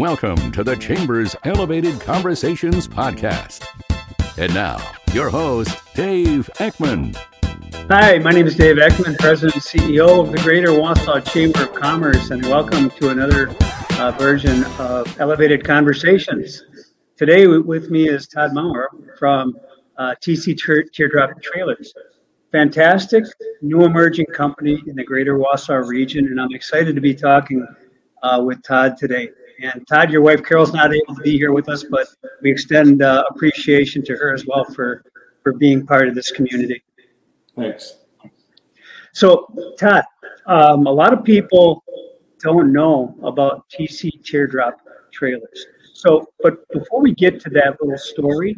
Welcome to the Chambers Elevated Conversations podcast. And now, your host, Dave Ekman. Hi, my name is Dave Ekman, President and CEO of the Greater Wausau Chamber of Commerce, and welcome to another uh, version of Elevated Conversations. Today with me is Todd Maurer from uh, TC Teardrop Trailers. Fantastic new emerging company in the Greater Wausau region, and I'm excited to be talking uh, with Todd today. And Todd, your wife Carol's not able to be here with us, but we extend uh, appreciation to her as well for for being part of this community. Thanks. So, Todd, um, a lot of people don't know about TC Teardrop trailers. So, but before we get to that little story,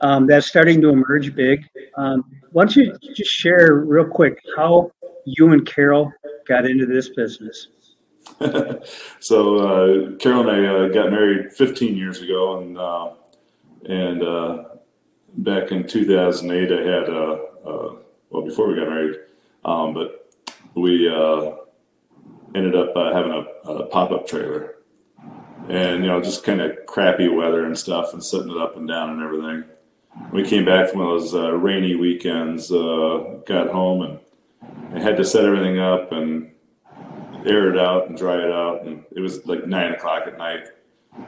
um, that's starting to emerge big. Um, why don't you just share real quick how you and Carol got into this business? so uh, Carol and I uh, got married 15 years ago, and uh, and uh, back in 2008, I had well before we got married, um, but we uh, ended up uh, having a, a pop up trailer, and you know just kind of crappy weather and stuff, and setting it up and down and everything. We came back from those rainy weekends, got home, and I had to set everything up and air it out and dry it out. And it was like nine o'clock at night,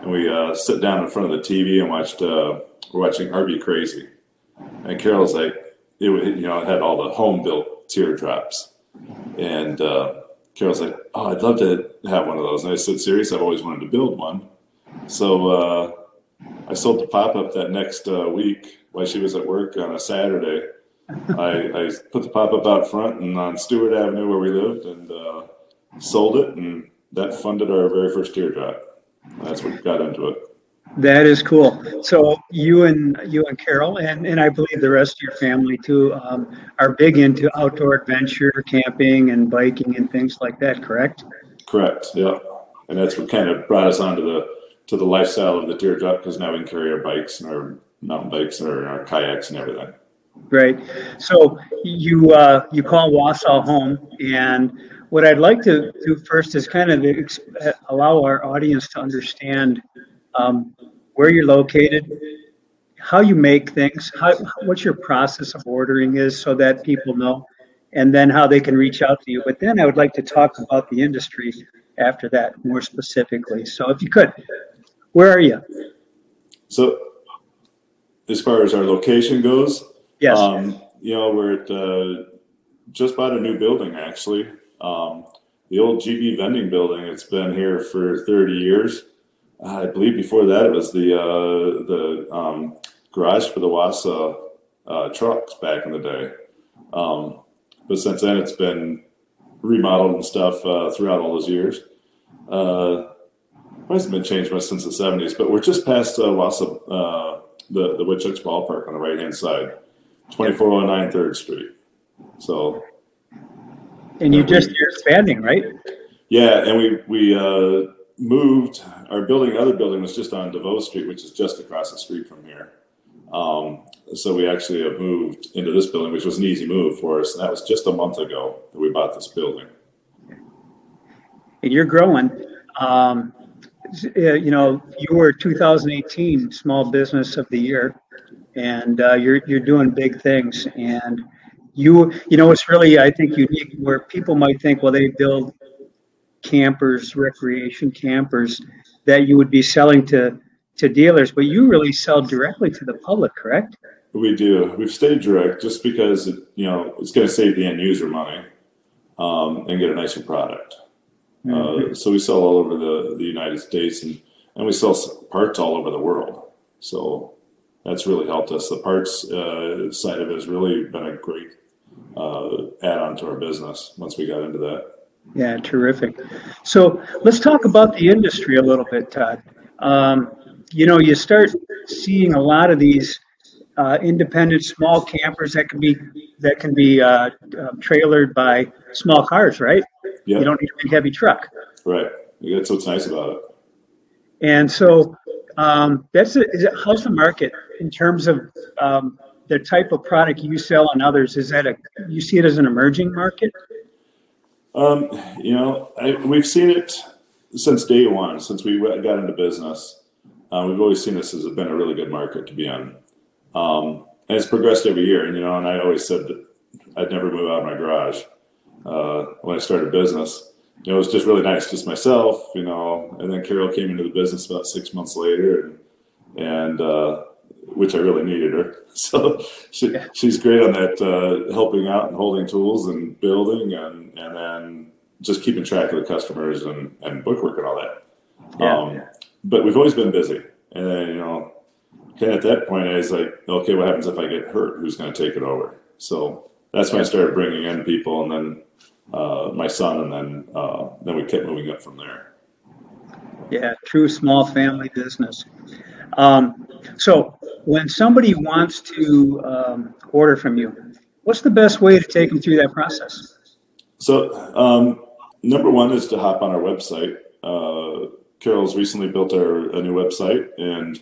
and we uh, sit down in front of the TV and watched. Uh, we're watching Are Crazy, and Carol's like, it, you know, it had all the home built teardrops, and uh, Carol's like, oh, I'd love to have one of those. And I said, serious, I've always wanted to build one. So uh, I sold the pop up that next uh, week while she was at work on a Saturday. I, I, put the pop up out front and on Stewart Avenue where we lived, and uh, sold it, and that funded our very first teardrop. That's what got into it. That is cool. So you and you and Carol, and, and I believe the rest of your family too, um, are big into outdoor adventure, camping, and biking and things like that. Correct? Correct. Yeah, and that's what kind of brought us onto the to the lifestyle of the teardrop because now we can carry our bikes and our mountain bikes and our, our kayaks and everything. Great. So you uh, you call Wausau home, and what I'd like to do first is kind of ex- allow our audience to understand um, where you're located, how you make things, how, what your process of ordering is, so that people know, and then how they can reach out to you. But then I would like to talk about the industry after that more specifically. So if you could, where are you? So, as far as our location goes, yes, um, you know we're at uh, just bought a new building actually. Um, the old GB vending building, it's been here for 30 years. I believe before that it was the uh, the um, garage for the Wausau uh, trucks back in the day. Um, but since then, it's been remodeled and stuff uh, throughout all those years. Uh, hasn't been changed much since the 70s, but we're just past uh, Wausau, uh, the, the Woodchucks ballpark on the right hand side, 2409 3rd Street. So and you just you're expanding, right? Yeah, and we we uh, moved our building. Other building was just on DeVoe Street, which is just across the street from here. Um, so we actually have moved into this building, which was an easy move for us. And that was just a month ago that we bought this building. And you're growing. Um, you know, you were 2018 Small Business of the Year, and uh, you're you're doing big things. And you you know it's really I think unique where people might think well they build campers recreation campers that you would be selling to to dealers but you really sell directly to the public correct? We do. We've stayed direct just because it, you know it's going to save the end user money um, and get a nicer product. Mm-hmm. uh, so we sell all over the, the united states and, and we sell parts all over the world. So that's really helped us. The parts uh, side of it has really been a great uh, add on to our business once we got into that. Yeah, terrific. So let's talk about the industry a little bit, Todd. Um, you know, you start seeing a lot of these uh, independent small campers that can be that can be uh, uh, trailered by small cars, right? Yeah. You don't need a big heavy truck. Right. That's what's nice about it. And so um, that's a, it, how's the market in terms of um, the type of product you sell and others is that a you see it as an emerging market um, you know I, we've seen it since day one, since we got into business, uh, we've always seen this as a, been a really good market to be in. Um, and it's progressed every year. And, you know, and I always said that I'd never move out of my garage uh, when I started business. You know, it was just really nice, just myself, you know. And then Carol came into the business about six months later, and, and uh, which I really needed her. So she, she's great on that, uh, helping out and holding tools and building, and and then just keeping track of the customers and and bookwork and all that. Yeah. Um, but we've always been busy, and then you know, kind of at that point, I was like, okay, what happens if I get hurt? Who's going to take it over? So that's when I started bringing in people, and then uh, my son, and then uh, then we kept moving up from there. Yeah, true small family business. Um, so when somebody wants to um, order from you, what's the best way to take them through that process? So um, number one is to hop on our website. Uh, Carol's recently built our a new website, and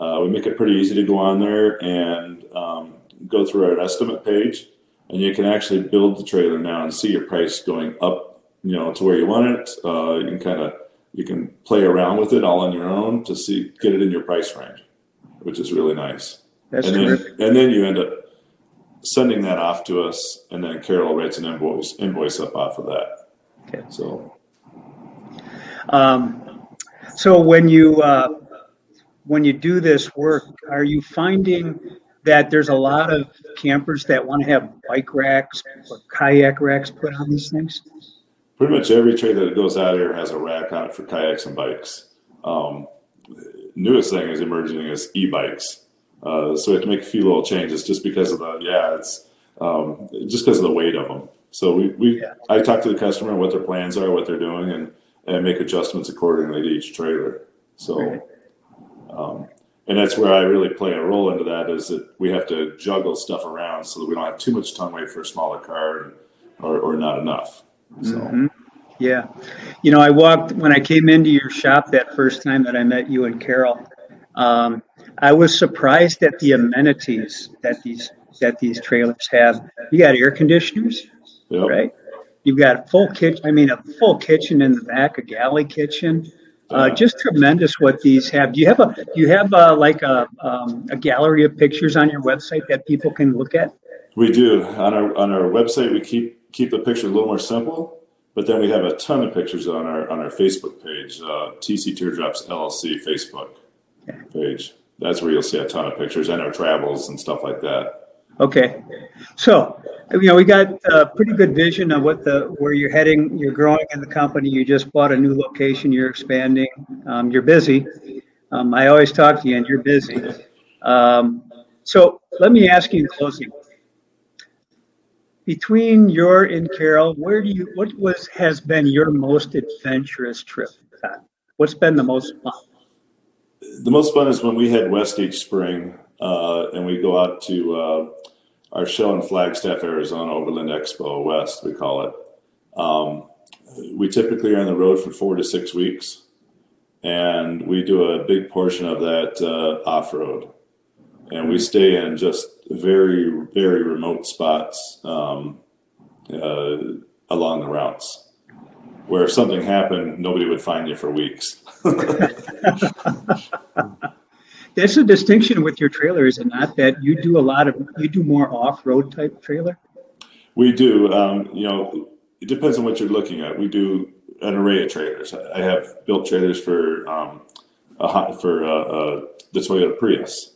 uh, we make it pretty easy to go on there and um, go through our estimate page, and you can actually build the trailer now and see your price going up, you know, to where you want it. Uh, you can kind of you can play around with it all on your own to see get it in your price range, which is really nice. That's and terrific. then and then you end up sending that off to us, and then Carol writes an invoice invoice up off of that. Okay. So. Um, so when you uh, when you do this work, are you finding that there's a lot of campers that want to have bike racks or kayak racks put on these things? Pretty much every trailer that goes out here has a rack on it for kayaks and bikes. Um, newest thing is emerging is e-bikes. Uh, so we have to make a few little changes just because of the yeah, it's um, just because of the weight of them. So we, we yeah. I talk to the customer what their plans are, what they're doing, and and make adjustments accordingly to each trailer. So, um, and that's where I really play a role into that is that we have to juggle stuff around so that we don't have too much tongue weight for a smaller car or, or not enough. So. Mm-hmm. Yeah. You know, I walked when I came into your shop that first time that I met you and Carol. Um, I was surprised at the amenities that these that these trailers have. You got air conditioners, yep. right? You've got full kitchen. I mean, a full kitchen in the back, a galley kitchen. Uh, just tremendous what these have. Do you have a do you have a, like a um, a gallery of pictures on your website that people can look at? We do on our on our website. We keep keep the picture a little more simple. But then we have a ton of pictures on our on our Facebook page, uh, TC Teardrops LLC Facebook page. That's where you'll see a ton of pictures and our travels and stuff like that. Okay, so you know we got a pretty good vision of what the where you're heading. You're growing in the company. You just bought a new location. You're expanding. Um, you're busy. Um, I always talk to you, and you're busy. Um, so let me ask you in closing between your and Carol, where do you what was has been your most adventurous trip? What's been the most fun? The most fun is when we head west each spring, uh, and we go out to uh, our show in Flagstaff, Arizona, Overland Expo West, we call it. Um, we typically are on the road for four to six weeks, and we do a big portion of that uh, off road and we stay in just very very remote spots um, uh, along the routes where if something happened nobody would find you for weeks That's a distinction with your trailer, is it not? That you do a lot of you do more off-road type trailer. We do. Um, you know, it depends on what you're looking at. We do an array of trailers. I have built trailers for um, a, for uh, uh, the Toyota Prius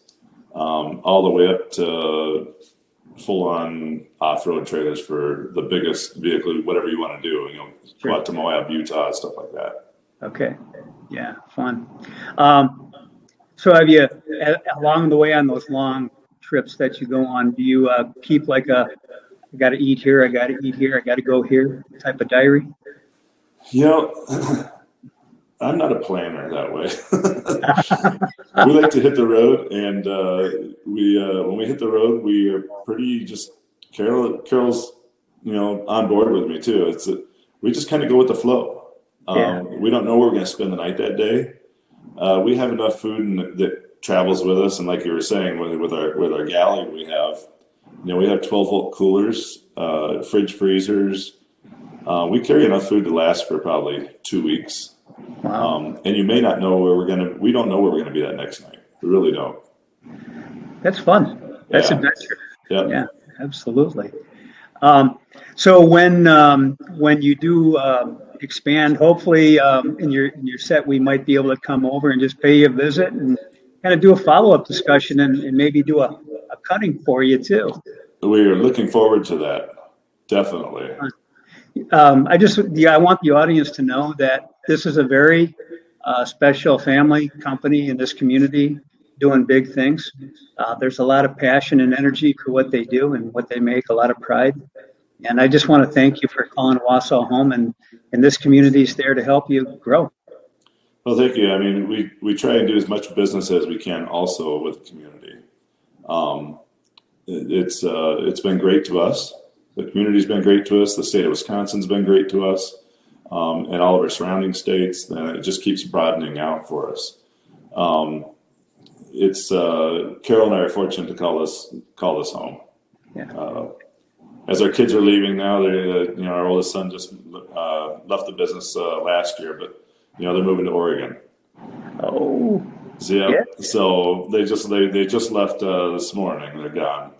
um, all the way up to full on off road trailers for the biggest vehicle, whatever you want to do. You know, sure. go out to Moab, Utah, stuff like that. Okay. Yeah, fun. Um, so, have you along the way on those long trips that you go on? Do you uh, keep like a I got to eat here, I got to eat here, I got to go here type of diary? You know, I'm not a planner that way. we like to hit the road, and uh, we uh, when we hit the road, we are pretty just Carol. Carol's you know on board with me too. It's a, we just kind of go with the flow. Um, yeah. We don't know where we're going to spend the night that day. Uh, we have enough food and, that travels with us, and like you were saying, with, with our with our galley, we have you know we have 12 volt coolers, uh, fridge freezers. Uh, we carry enough food to last for probably two weeks Wow. Um, and you may not know where we're gonna. We don't know where we're gonna be that next night. We really don't. That's fun. That's yeah. adventure. Yeah. Yeah. Absolutely. Um, so when um, when you do uh, expand, hopefully um, in your in your set, we might be able to come over and just pay you a visit and kind of do a follow up discussion and, and, maybe do a, a cutting for you too. We are looking forward to that. Definitely. Um, I just yeah, I want the audience to know that this is a very uh, special family company in this community doing big things. Uh, there's a lot of passion and energy for what they do and what they make, a lot of pride. And I just want to thank you for calling Wausau home, and, and this community is there to help you grow. Well, thank you. I mean, we, we try and do as much business as we can also with the community. Um, it's, uh, it's been great to us. The community's been great to us. The state of Wisconsin's been great to us, um, and all of our surrounding states. And it just keeps broadening out for us. Um, it's uh, Carol and I are fortunate to call this call this home. Yeah. Uh, as our kids are leaving now, they uh, you know our oldest son just uh, left the business uh, last year, but you know they're moving to Oregon. Oh. So, yeah. yeah. So they just they they just left uh, this morning. They're gone.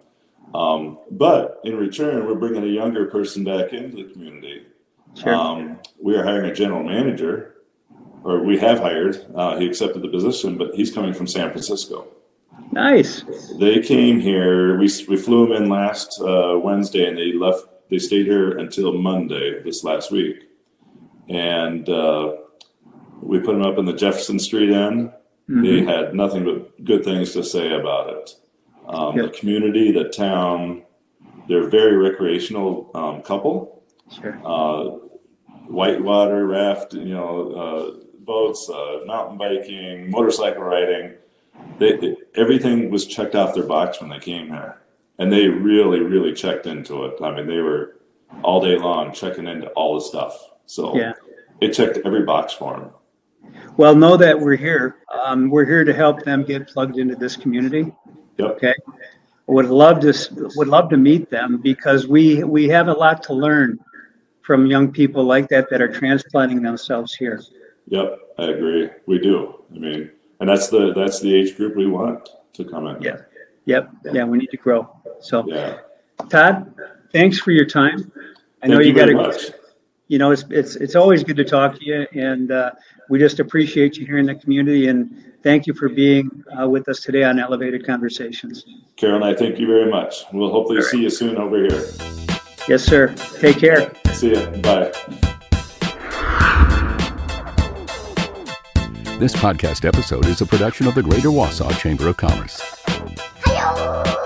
Um, but in return, we're bringing a younger person back into the community. Sure. Um, we are hiring a general manager or we have hired. Uh, he accepted the position, but he's coming from San Francisco. Nice. They came here. We we flew them in last uh, Wednesday, and they left. They stayed here until Monday this last week, and uh, we put them up in the Jefferson Street Inn. Mm-hmm. They had nothing but good things to say about it. Um, yep. The community, the town, they're a very recreational um, couple. Sure. Uh, whitewater raft, you know, uh, boats, uh, mountain biking, motorcycle riding. They, they, everything was checked off their box when they came here, and they really, really checked into it. I mean, they were all day long checking into all the stuff. So yeah. it checked every box for them. Well, know that we're here. Um, we're here to help them get plugged into this community. Yep. Okay. Would love to would love to meet them because we we have a lot to learn from young people like that that are transplanting themselves here. Yep, I agree. We do. I mean, and that's the that's the age group we want to come in. Yeah. Yep. Yeah, we need to grow. So, yeah. Todd, thanks for your time. I Thank know you, you got to. You know, it's it's it's always good to talk to you, and uh, we just appreciate you here in the community. And thank you for being uh, with us today on Elevated Conversations. Carol I thank you very much. We'll hopefully right. see you soon over here. Yes, sir. Take care. See ya. Bye. This podcast episode is a production of the Greater Wausau Chamber of Commerce. Hello.